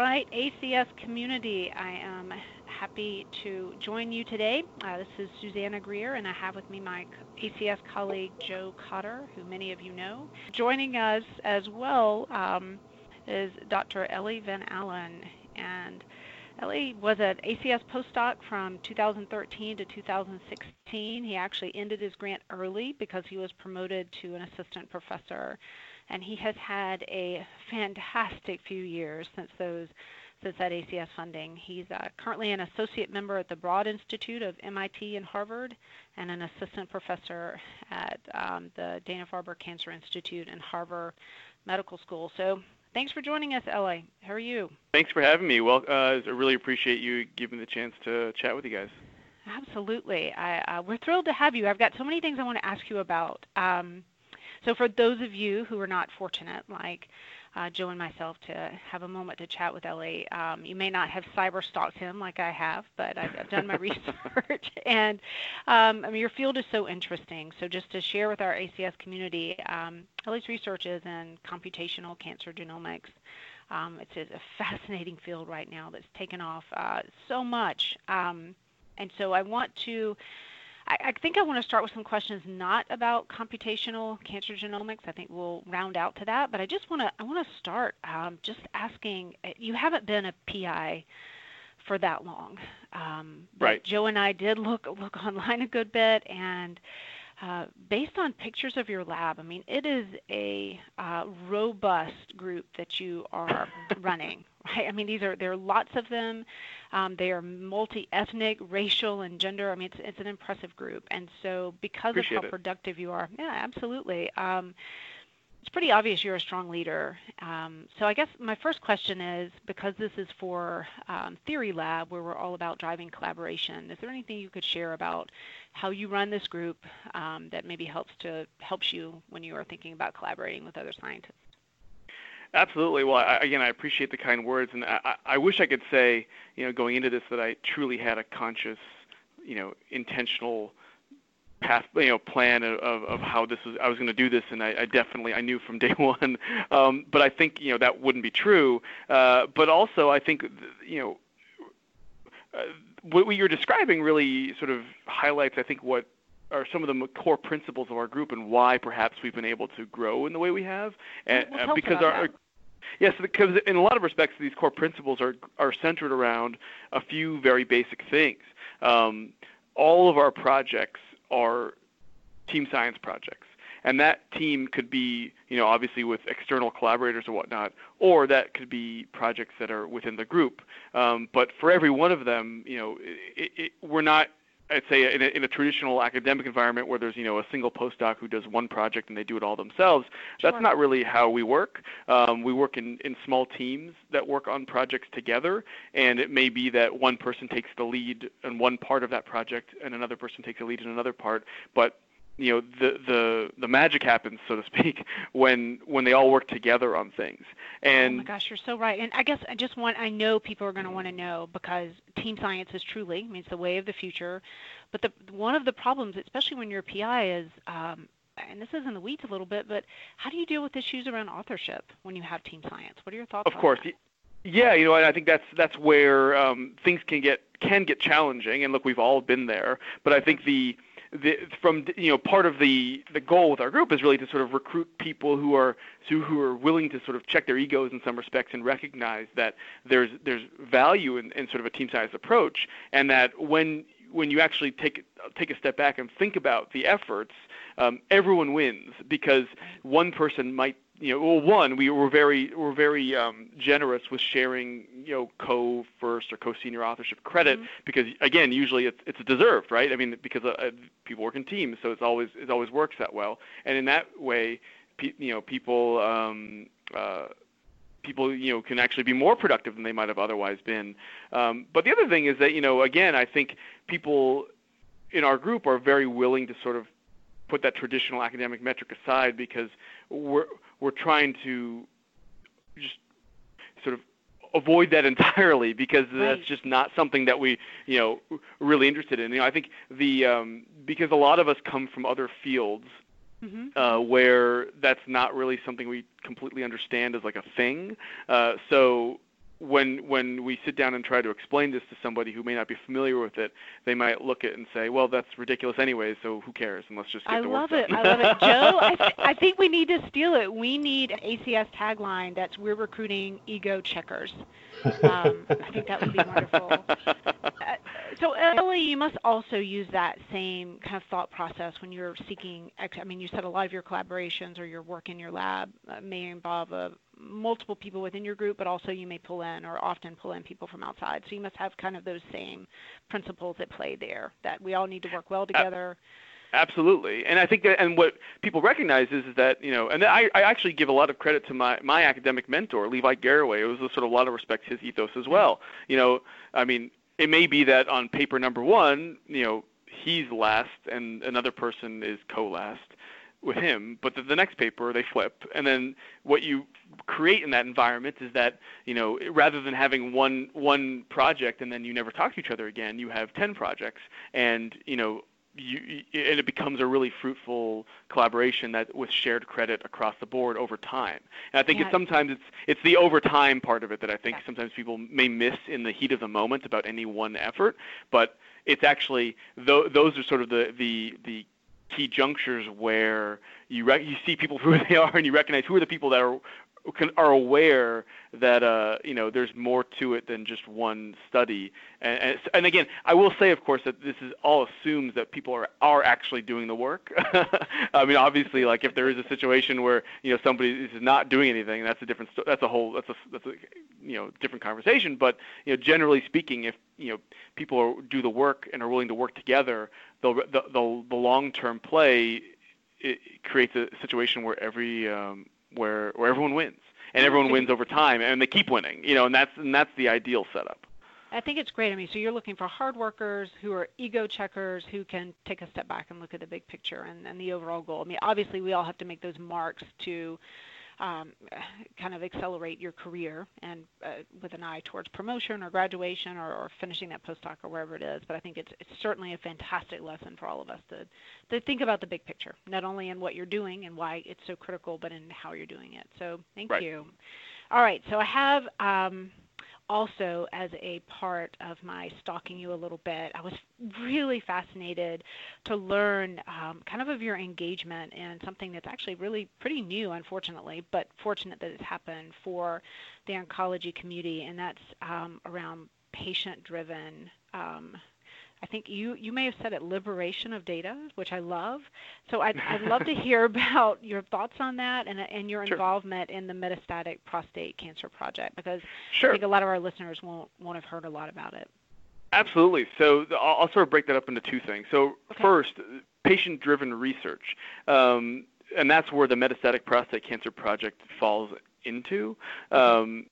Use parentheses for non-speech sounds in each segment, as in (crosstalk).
right, ACS community. I am happy to join you today. Uh, this is Susanna Greer, and I have with me my ACS colleague Joe Cotter, who many of you know. Joining us as well um, is Dr. Ellie Van Allen, and Ellie was an ACS postdoc from 2013 to 2016. He actually ended his grant early because he was promoted to an assistant professor and he has had a fantastic few years since those since that ACS funding. He's uh, currently an associate member at the Broad Institute of MIT and Harvard, and an assistant professor at um, the Dana-Farber Cancer Institute and Harvard Medical School. So. Thanks for joining us, Ellie. How are you? Thanks for having me. Well, uh, I really appreciate you giving me the chance to chat with you guys. Absolutely. I, uh, we're thrilled to have you. I've got so many things I want to ask you about. Um, so for those of you who are not fortunate, like uh, Joe and myself, to have a moment to chat with Ellie, um, you may not have cyber stalked him like I have, but I've, I've done my (laughs) research. And um, I mean, your field is so interesting. So just to share with our ACS community, um, Ellie's research is in computational cancer genomics. Um, it's a fascinating field right now that's taken off uh, so much. Um, and so I want to I, I think I want to start with some questions not about computational cancer genomics. I think we'll round out to that, but I just want to I want to start um, just asking. Uh, you haven't been a PI for that long, um, right? Joe and I did look look (laughs) online a good bit, and uh, based on pictures of your lab, I mean, it is a uh, robust group that you are (laughs) running, right? I mean, these are there are lots of them. Um, they are multi-ethnic, racial, and gender. I mean, it's it's an impressive group, and so because Appreciate of how it. productive you are, yeah, absolutely. Um, it's pretty obvious you're a strong leader. Um, so I guess my first question is because this is for um, Theory Lab, where we're all about driving collaboration. Is there anything you could share about how you run this group um, that maybe helps to helps you when you are thinking about collaborating with other scientists? Absolutely. Well, I, again, I appreciate the kind words, and I, I wish I could say, you know, going into this, that I truly had a conscious, you know, intentional path, you know, plan of, of how this was. I was going to do this, and I, I definitely I knew from (laughs) day one. Um, but I think you know that wouldn't be true. Uh, but also, I think you know. Uh, what you're describing really sort of highlights, I think, what are some of the core principles of our group and why perhaps we've been able to grow in the way we have. And well, because our, Yes, because in a lot of respects, these core principles are are centered around a few very basic things. Um, all of our projects are team science projects, and that team could be, you know, obviously with external collaborators or whatnot, or that could be projects that are within the group. Um, but for every one of them, you know, it, it, we're not I'd say in a, in a, traditional academic environment where there's you know a single postdoc who does one project and they do it all themselves, sure. that's not really how we work. Um, we work in, in small teams that work on projects together, and it may be that one person takes the lead in one part of that project and another person takes the lead in another part, but you know the the the magic happens so to speak (laughs) when when they all work together on things. And oh my gosh you're so right. And i guess i just want i know people are going to want to know because team science is truly I mean, it's the way of the future. But the one of the problems especially when you're a pi is um, and this is in the weeds a little bit but how do you deal with issues around authorship when you have team science? What are your thoughts of course. that? yeah you know and i think that's that's where um, things can get can get challenging and look we've all been there. But i think the the, from you know part of the the goal with our group is really to sort of recruit people who are who, are willing to sort of check their egos in some respects and recognize that there's there's value in, in sort of a team size approach and that when when you actually take take a step back and think about the efforts, um, everyone wins because one person might you know, well, one, we were very we're very um, generous with sharing, you know, co-first or co-senior authorship credit mm-hmm. because again, usually it's it's deserved, right? I mean, because uh, people work in teams, so it's always it always works that well, and in that way, pe- you know, people. Um, uh, people you know can actually be more productive than they might have otherwise been. Um, but the other thing is that you know again I think people in our group are very willing to sort of put that traditional academic metric aside because we're we're trying to just sort of avoid that (laughs) entirely because right. that's just not something that we you know really interested in. You know, I think the um, because a lot of us come from other fields mm-hmm. uh, where that's not really something we completely understand as like a thing. Uh, so when when we sit down and try to explain this to somebody who may not be familiar with it, they might look at it and say, "Well, that's ridiculous anyway, so who cares?" And let's just get I to love work it. done. I love it, (laughs) Joe. I, th- I think we need to steal it. We need an ACS tagline that's "We're recruiting ego checkers." Um, I think that would be wonderful. (laughs) Uh, so, Ellie, you must also use that same kind of thought process when you're seeking. Ex- I mean, you said a lot of your collaborations or your work in your lab uh, may involve uh, multiple people within your group, but also you may pull in or often pull in people from outside. So you must have kind of those same principles at play there. That we all need to work well together. Absolutely, and I think that, and what people recognize is, is that you know, and I, I actually give a lot of credit to my my academic mentor, Levi Garraway. It was a sort of a lot of respect to his ethos as well. You know, I mean, it may be that on paper number one, you know, he's last and another person is co-last with him, but the, the next paper they flip, and then what you create in that environment is that you know rather than having one one project and then you never talk to each other again, you have ten projects, and you know you, and it becomes a really fruitful collaboration that with shared credit across the board over time. And I think Yeah. it's sometimes it's it's the over time part of it that I think Yeah. sometimes people may miss in the heat of the moment about any one effort, but it's actually tho- those are sort of the the the key junctures where you rec- you see people for (laughs) who they are and you recognize who are the people that are can, are aware that uh, you know there's more to it than just one study. And, and, and again, I will say, of course, that this is all assumes that people are are actually doing the work. (laughs) I mean, obviously, like if there is a situation where you know somebody is not doing anything, that's a different. That's a whole. That's a that's a you know different conversation. But you know, generally speaking, if you know people are, do the work and are willing to work together, they'll, the the, the long term play it creates a situation where every um, where where everyone wins and everyone wins over time and they keep winning you know and that's and that's the ideal setup I think it's great. I mean, so you're looking for hard workers who are ego checkers who can take a step back and look at the big picture and, and the overall goal. I mean, obviously, we all have to make those marks to um, kind of accelerate your career and uh, with an eye towards promotion or graduation or, or finishing that postdoc or wherever it is. But I think it's, it's certainly a fantastic lesson for all of us to, to think about the big picture, not only in what you're doing and why it's so critical, but in how you're doing it. So thank Right. you. All right, so I have um, also as a part of my stalking you a little bit, I was really fascinated to learn um, kind of of your engagement and something that's actually really pretty new, unfortunately, but fortunate that it's happened for the oncology community, and that's um, around patient-driven. Um, I think you, you may have said it, liberation of data, which I love. So I'd, (laughs) I'd love to hear about your thoughts on that and, and your Sure. involvement in the Metastatic Prostate Cancer Project, because I think a lot of our listeners won't won't have heard a lot about it. absolutely so the- I'll, I'll sort of break that up into two things so Okay. first patient driven research um, and that's where the metastatic prostate cancer project falls into um,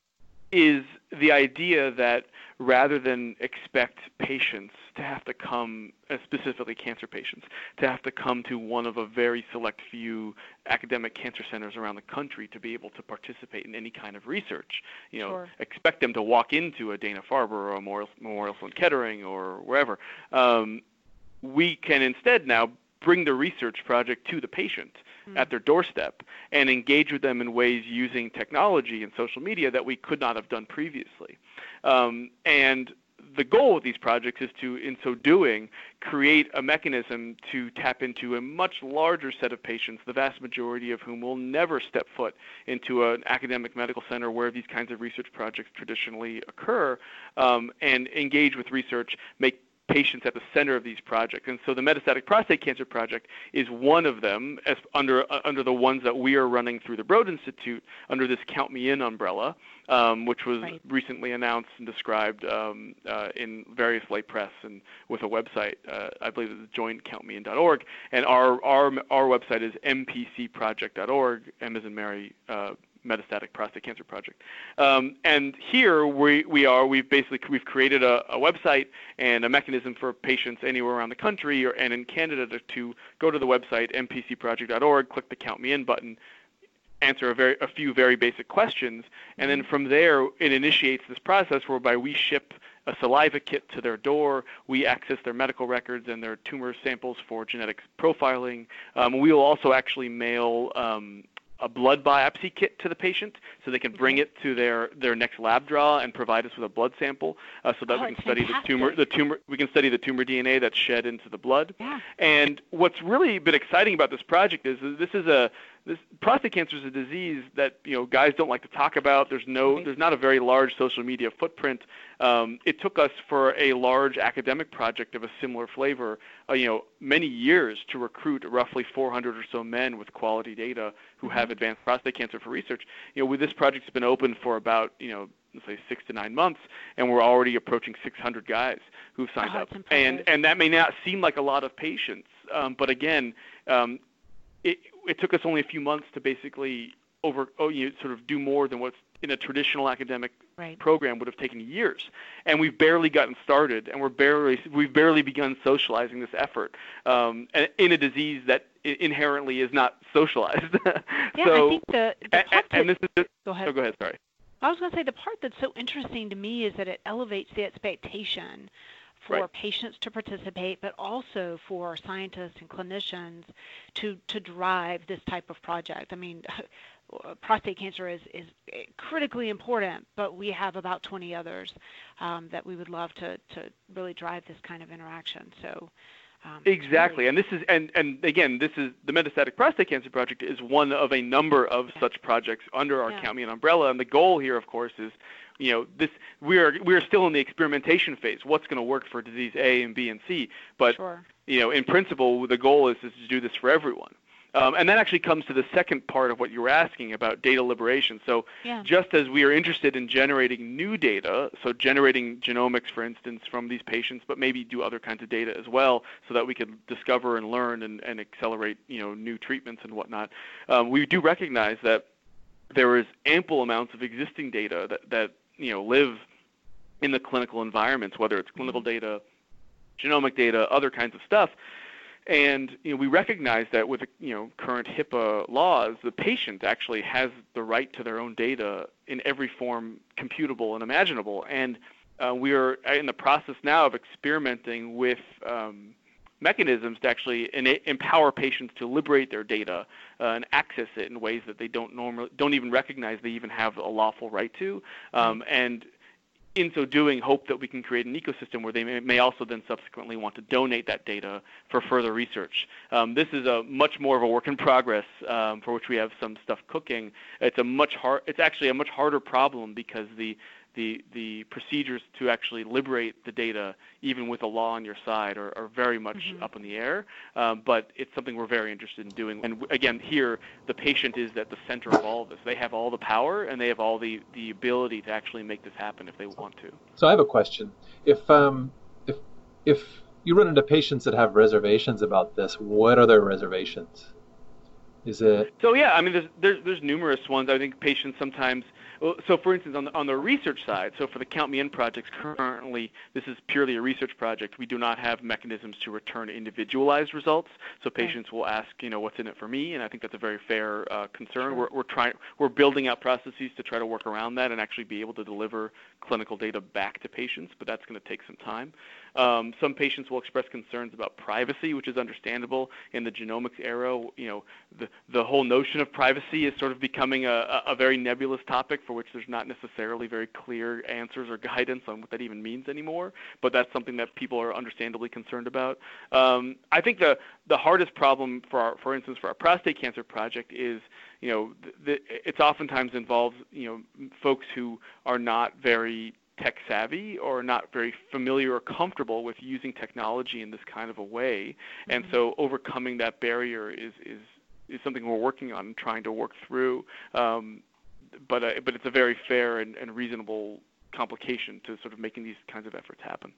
is the idea that rather than expect patients to have to come, uh, specifically cancer patients, to have to come to one of a very select few academic cancer centers around the country to be able to participate in any kind of research, you know, Sure. expect them to walk into a Dana-Farber or a Memorial, Memorial Sloan Kettering or wherever. Um, we can instead now bring the research project to the patient at their doorstep and engage with them in ways using technology and social media that we could not have done previously. Um, and the goal of these projects is to, in so doing, create a mechanism to tap into a much larger set of patients, the vast majority of whom will never step foot into an academic medical center where these kinds of research projects traditionally occur, um, and engage with research, make patients at the center of these projects. And so the Metastatic Prostate Cancer Project is one of them as under uh, under the ones that we are running through the Broad Institute under this Count Me In umbrella, um, which was Right. recently announced and described um, uh, in various lay press and with a website. Uh, I believe it's joincountmein.org. And our our our website is mpcproject.org. M as in Mary. Metastatic Prostate Cancer Project, um, and here we, we are. We've basically we've created a, a website and a mechanism for patients anywhere around the country or and in Canada to, to go to the website mpcproject.org, click the Count Me In button, answer a very a few very basic questions, and then from there it initiates this process whereby we ship a saliva kit to their door. We access their medical records and their tumor samples for genetic profiling. Um, we will also actually mail um, a blood biopsy kit to the patient so they can bring it to their, their next lab draw and provide us with a blood sample uh, so that oh, we can study fantastic. the tumor the tumor we can study the tumor DNA that's shed into the blood. Yeah. And what's really been exciting about this project is that this is a this prostate cancer is a disease that you know guys don't like to talk about. There's no there's not a very large social media footprint. Um, it took us for a large academic project of a similar flavor, uh, you know, many years to recruit roughly 400 or so men with quality data who have advanced prostate cancer for research. You know, with this project's been open for about you know let's say six to nine months, and we're already approaching 600 guys who've signed Oh, up. And and that may not seem like a lot of patients, um, but again, um, it, it took us only a few months to basically over oh, you know, sort of do more than what's in a traditional academic Right. program would have taken years. And we've barely gotten started, and we're barely we've barely begun socializing this effort um, in a disease that inherently is not socialized. (laughs) Yeah, so, I think the, the a- a- part that, and this is just, go ahead. oh, go ahead. Sorry. I was going to say the part that's so interesting to me is that it elevates the expectation for Right. patients to participate, but also for scientists and clinicians to to drive this type of project. I mean, (laughs) prostate cancer is is critically important, but we have about 20 others um, that we would love to to really drive this kind of interaction. So. Um, Exactly, really- and this is and and again, this is the Metastatic Prostate Cancer Project is one of a number of such projects under our Yeah. Count Me umbrella, and the goal here, of course, is you know this we are we are still in the experimentation phase. What's going to work for disease A and B and C? But sure. you know, in principle, the goal is, is to do this for everyone. Um, and that actually comes to the second part of what you were asking about data liberation. So Yeah. just as we are interested in generating new data, so generating genomics, for instance, from these patients, but maybe do other kinds of data as well, so that we can discover and learn and, and accelerate, you know, new treatments and whatnot. Um, we do recognize that there is ample amounts of existing data that, that you know live in the clinical environments, whether it's clinical data, genomic data, other kinds of stuff. And you know, we recognize that with you know current HIPAA laws, the patient actually has the right to their own data in every form computable and imaginable. And uh, we are in the process now of experimenting with um, mechanisms to actually ena- empower patients to liberate their data uh, and access it in ways that they don't normally don't even recognize they even have a lawful right to. Um, and in so doing, hope that we can create an ecosystem where they may, may also then subsequently want to donate that data for further research. Um, this is a much more of a work in progress um, for which we have some stuff cooking. It's a much hard. It's actually a much harder problem because the the the procedures to actually liberate the data, even with a law on your side, are, are very much Mhm. up in the air. Um, but it's something we're very interested in doing. And again, here the patient is at the center of all of this. They have all the power and they have all the the ability to actually make this happen if they want to. So I have a question. If um, if if you run into patients that have reservations about this, what are their reservations? Is it So yeah, I mean, there's there's, there's numerous ones. I think patients sometimes. So for instance, on the on the research side, so for the Count Me In projects, currently this is purely a research project. We do not have mechanisms to return individualized results. So patients will ask, you know, what's in it for me, and I think that's a very fair uh, concern. Sure. We're we're trying we're building out processes to try to work around that and actually be able to deliver clinical data back to patients, but that's going to take some time. Um, some patients will express concerns about privacy, which is understandable in the genomics era. You know, the the whole notion of privacy is sort of becoming a, a very nebulous topic for which there's not necessarily very clear answers or guidance on what that even means anymore. But that's something that people are understandably concerned about. Um, I think the the hardest problem for our, for instance, for our prostate cancer project is you know, the, it's oftentimes involves you know folks who are not very tech savvy or not very familiar or comfortable with using technology in this kind of a way, and Mhm. so overcoming that barrier is is is something we're working on and trying to work through. Um, but uh, but it's a very fair and, and reasonable complication to sort of making these kinds of efforts happen.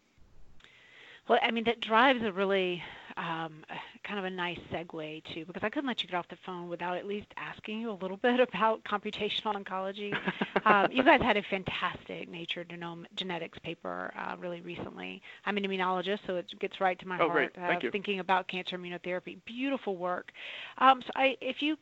Well, I mean, that drives a really um, kind of a nice segue to because I couldn't let you get off the phone without at least asking you a little (laughs) bit about computational oncology. um, you guys had a fantastic Nature Genome Genetics paper uh, really recently. I'm an immunologist, so it gets right to my Oh, heart. great. Thank uh, you. Thinking about cancer immunotherapy, beautiful work. Um, so, I, if you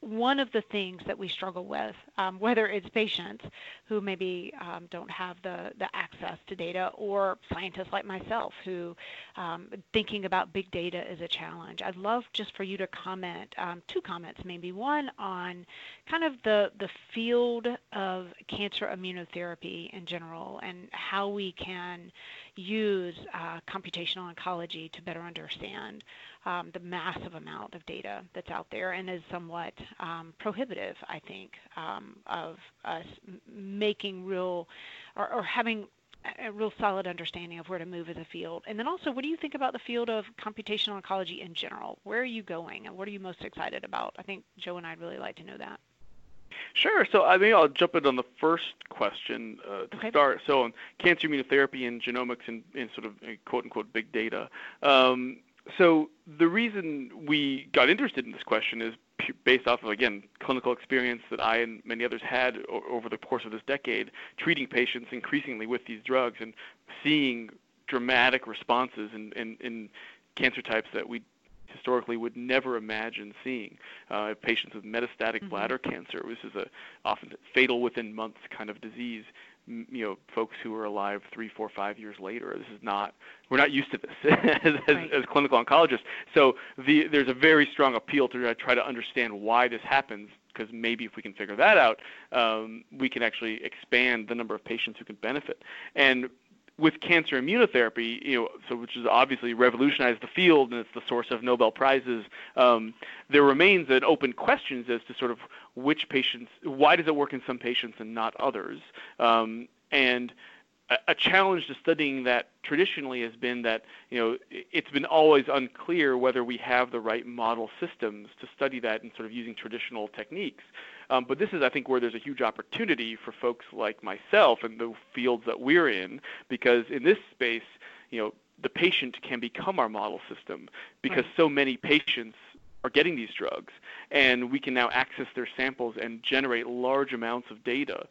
one of the things that we struggle with, um, whether it's patients who maybe um, don't have the, the access to data or scientists like myself who um, thinking about big data is a challenge. I'd love just for you to comment, um, two comments maybe. One on kind of the, the field of cancer immunotherapy in general and how we can use uh, computational oncology to better understand um, the massive amount of data that's out there and is somewhat um, prohibitive, I think, um, of us making real or, or having a real solid understanding of where to move as a field. And then also, what do you think about the field of computational oncology in general? Where are you going and what are you most excited about? I think Joe and I'd really like to know that. Sure. So I mean, I'll jump in on the first question uh, to okay. start. So on cancer immunotherapy and genomics and, and sort of uh, quote unquote big data. Um, so the reason we got interested in this question is based off of again clinical experience that I and many others had o- over the course of this decade, treating patients increasingly with these drugs and seeing dramatic responses in, in, in cancer types that we historically would never imagine seeing. Uh, patients with metastatic mm-hmm. bladder cancer, which is a often fatal within months kind of disease. You know, folks who are alive three, four, five years later. This is not. We're not used to this (laughs) as, right. as, as, clinical oncologists. So the, there's a very strong appeal to try to understand why this happens because maybe if we can figure that out, um, we can actually expand the number of patients who can benefit. And with cancer immunotherapy, you know, so which has obviously revolutionized the field and it's the source of Nobel prizes. Um, there remains an open question as to sort of which patients, why does it work in some patients and not others? Um, and a challenge to studying that traditionally has been that you know it's been always unclear whether we have the right model systems to study that and sort of using traditional techniques. Um, but this is, I think, where there's a huge opportunity for folks like myself and the fields that we're in, because in this space, you know, the patient can become our model system because right. so many patients are getting these drugs, and we can now access their samples and generate large amounts of data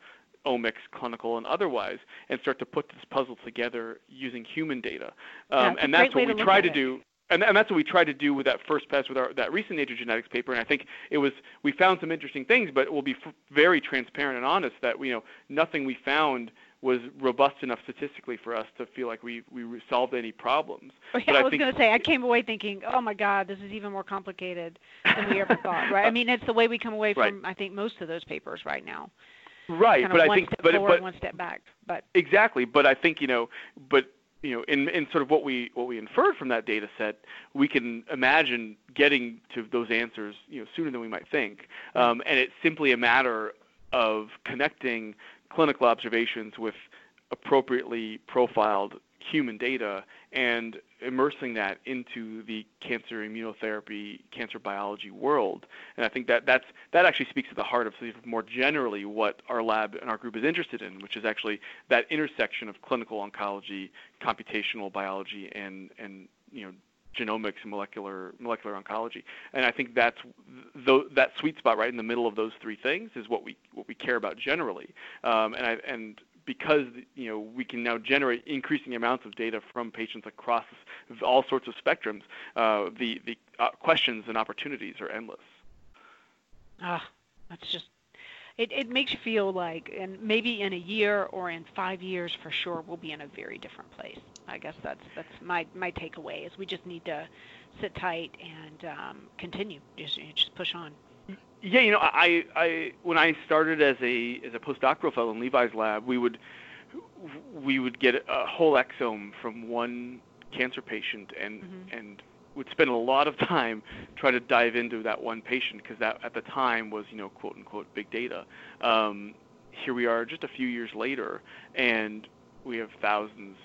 omics, clinical, and otherwise, and start to put this puzzle together using human data. Um, and that's what we try to it. do. And, and, that's what we tried to do with that first pass with our that recent Nature Genetics paper. And I think it was we found some interesting things, but we'll be f- very transparent and honest that you know nothing we found was robust enough statistically for us to feel like we we solved any problems. (laughs) Yeah, I, I, was going to say I came away thinking, oh my God, this is even more complicated than we ever thought. Right? I mean, it's the way we come away (laughs) from right. I think most of those papers right now. Right, kind but of I think, step but forward, but one step back. But exactly, but I think you know, but you know, in in sort of what we what we inferred from that data set, we can imagine getting to those answers, you know, sooner than we might think, um, and it's simply a matter of connecting clinical observations with appropriately profiled human data and immersing that into the cancer immunotherapy, cancer biology world. And I think that that's, that actually speaks to the heart of more generally what our lab and our group is interested in, which is actually that intersection of clinical oncology, computational biology, and, and you know, genomics and molecular molecular oncology. And I think that's th- that sweet spot right in the middle of those three things is what we what we care about generally. Um, and I, and because you know we can now generate increasing amounts of data from patients across all sorts of spectrums, uh, the the uh, questions and opportunities are endless. Ah, that's just it, it makes you feel like, and maybe in a year or in five years for sure, we'll be in a very different place. I guess that's that's my my takeaway is we just need to sit tight and um, continue, just just push on. Yeah, you know, I, I when I started as a as a postdoctoral fellow in Levi's lab, we would we would get a whole exome from one cancer patient and mm-hmm. and would spend a lot of time trying to dive into that one patient because that at the time was you know quote unquote big data. Um, here we are just a few years later, and we have thousands,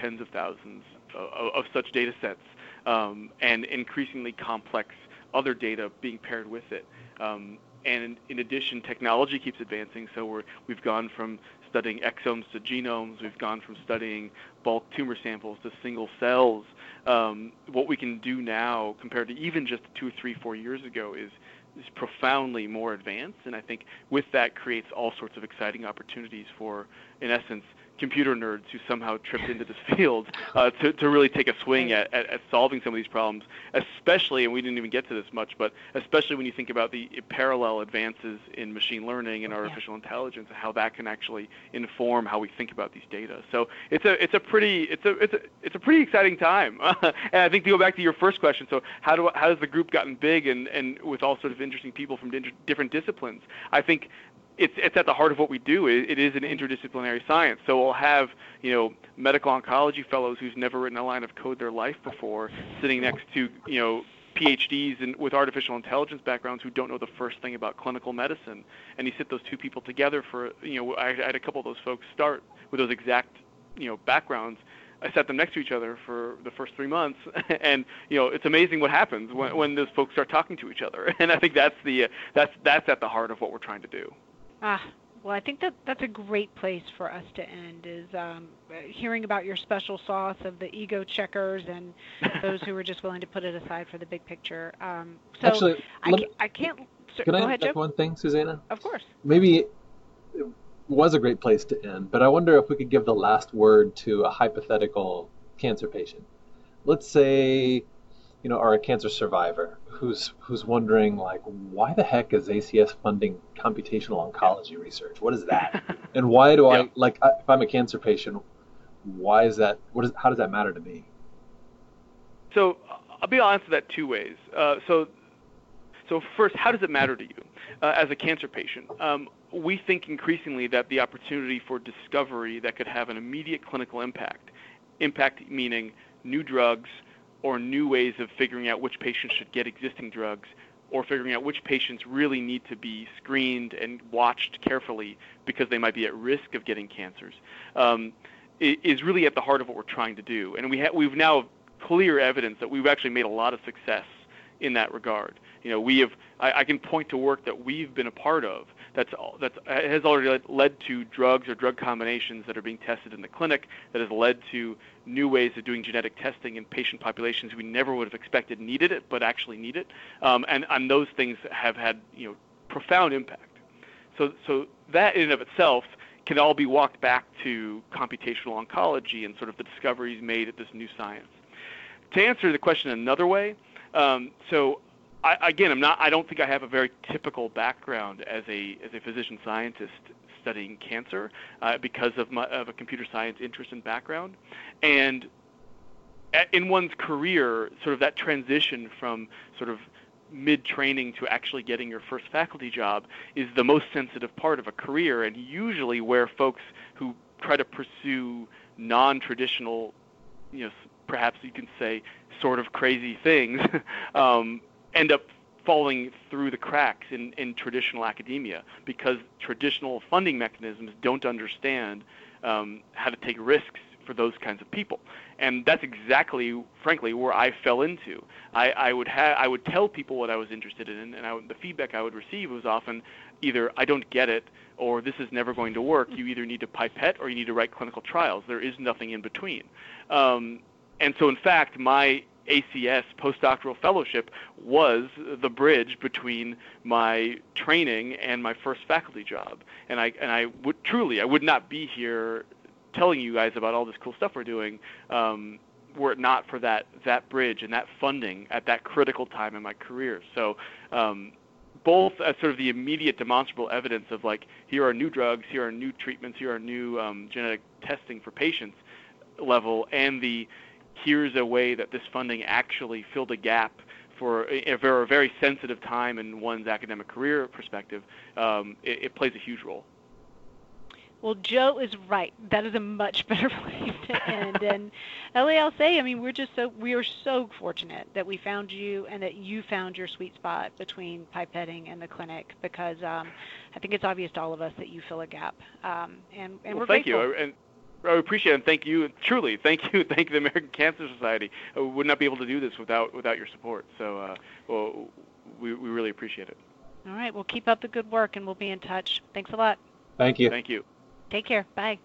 tens of thousands of, of such data sets, um, and increasingly complex other data being paired with it. Um, and in addition, technology keeps advancing. So we're, we've gone from studying exomes to genomes. We've gone from studying bulk tumor samples to single cells. Um, what we can do now, compared to even just two, three, four years ago, is is profoundly more advanced, and I think with that creates all sorts of exciting opportunities for, in essence, computer nerds who somehow tripped into this field uh, to, to really take a swing at, at, at, solving some of these problems, especially, and we didn't even get to this much, but especially when you think about the parallel advances in machine learning and artificial yeah. intelligence and how that can actually inform how we think about these data. So it's a it's a pretty it's a it's a it's a pretty exciting time. (laughs) and I think to go back to your first question, so how do how has the group gotten big and and with all sorts of interesting people from different disciplines? I think it's it's at the heart of what we do. It, it is an interdisciplinary science. So we'll have you know medical oncology fellows who's never written a line of code their life before, sitting next to you know PhDs with artificial intelligence backgrounds who don't know the first thing about clinical medicine. And you sit those two people together for you know I, I had a couple of those folks start with those exact you know backgrounds. I sat them next to each other for the first three months, (laughs) and you know it's amazing what happens when, when those folks start talking to each other. (laughs) And I think that's the that's that's at the heart of what we're trying to do. Ah, well, I think that that's a great place for us to end. Is um, hearing about your special sauce of the ego checkers and those who are just willing to put it aside for the big picture. Um, so Actually, I, me, I can't. So, can I ahead, Joe? one thing, Susanna? Of course. Maybe it was a great place to end, but I wonder if we could give the last word to a hypothetical cancer patient. Let's say you know, are a cancer survivor who's who's wondering like, why the heck is ACS funding computational oncology research? What is that? (laughs) and why do I like if I'm a cancer patient? Why is that? What is? How does that matter to me? So I'll be honest with that two ways. Uh, so so first, how does it matter to you uh, as a cancer patient? Um, we think increasingly that the opportunity for discovery that could have an immediate clinical impact, impact meaning new drugs or new ways of figuring out which patients should get existing drugs or figuring out which patients really need to be screened and watched carefully because they might be at risk of getting cancers um, is really at the heart of what we're trying to do. And we ha- we've now clear evidence that we've actually made a lot of success in that regard. You know, we have I, I can point to work that we've been a part of that's that's has already led to drugs or drug combinations that are being tested in the clinic. That has led to new ways of doing genetic testing in patient populations we never would have expected needed it, but actually need it. Um, and and those things have had you know profound impact. So so that in and of itself can all be walked back to computational oncology and sort of the discoveries made at this new science. To answer the question another way, um, so I, again, I'm not. I don't think I have a very typical background as a as a physician scientist studying cancer uh, because of my of a computer science interest and background, and in one's career, sort of that transition from sort of mid training to actually getting your first faculty job is the most sensitive part of a career, and usually where folks who try to pursue non-traditional, you know, perhaps you can say sort of crazy things, (laughs) um, end up falling through the cracks in, in traditional academia because traditional funding mechanisms don't understand um, how to take risks for those kinds of people. And that's exactly, frankly, where I fell into. I, I would ha- I would tell people what I was interested in, and I, the feedback I would receive was often either I don't get it or this is never going to work. You either need to pipette or you need to write clinical trials. There is nothing in between. Um, and so, in fact, my ACS postdoctoral fellowship was the bridge between my training and my first faculty job. And I and I would truly I would not be here telling you guys about all this cool stuff we're doing um, were it not for that that bridge and that funding at that critical time in my career. So. Um, both as sort of the immediate demonstrable evidence of like here are new drugs, here are new treatments, here are new um, genetic testing for patients level, and the here's a way that this funding actually filled a gap for a, very, a very sensitive time in one's academic career perspective, um, it, it, plays a huge role. Well, Joe is right. That is a much (laughs) better place to end. and Ellie, I'll say, I mean, we're just so we are so fortunate that we found you and that you found your sweet spot between pipetting and the clinic because um, I think it's obvious to all of us that you fill a gap. Um, and and well, we're thank grateful. you. And I appreciate it. And thank you, truly, thank you, (laughs) thank the American Cancer Society. Uh, we would not be able to do this without without your support. So, uh, well, we we really appreciate it. All right, well, keep up the good work, and we'll be in touch. Thanks a lot. Thank you. Thank you. Take care. Bye.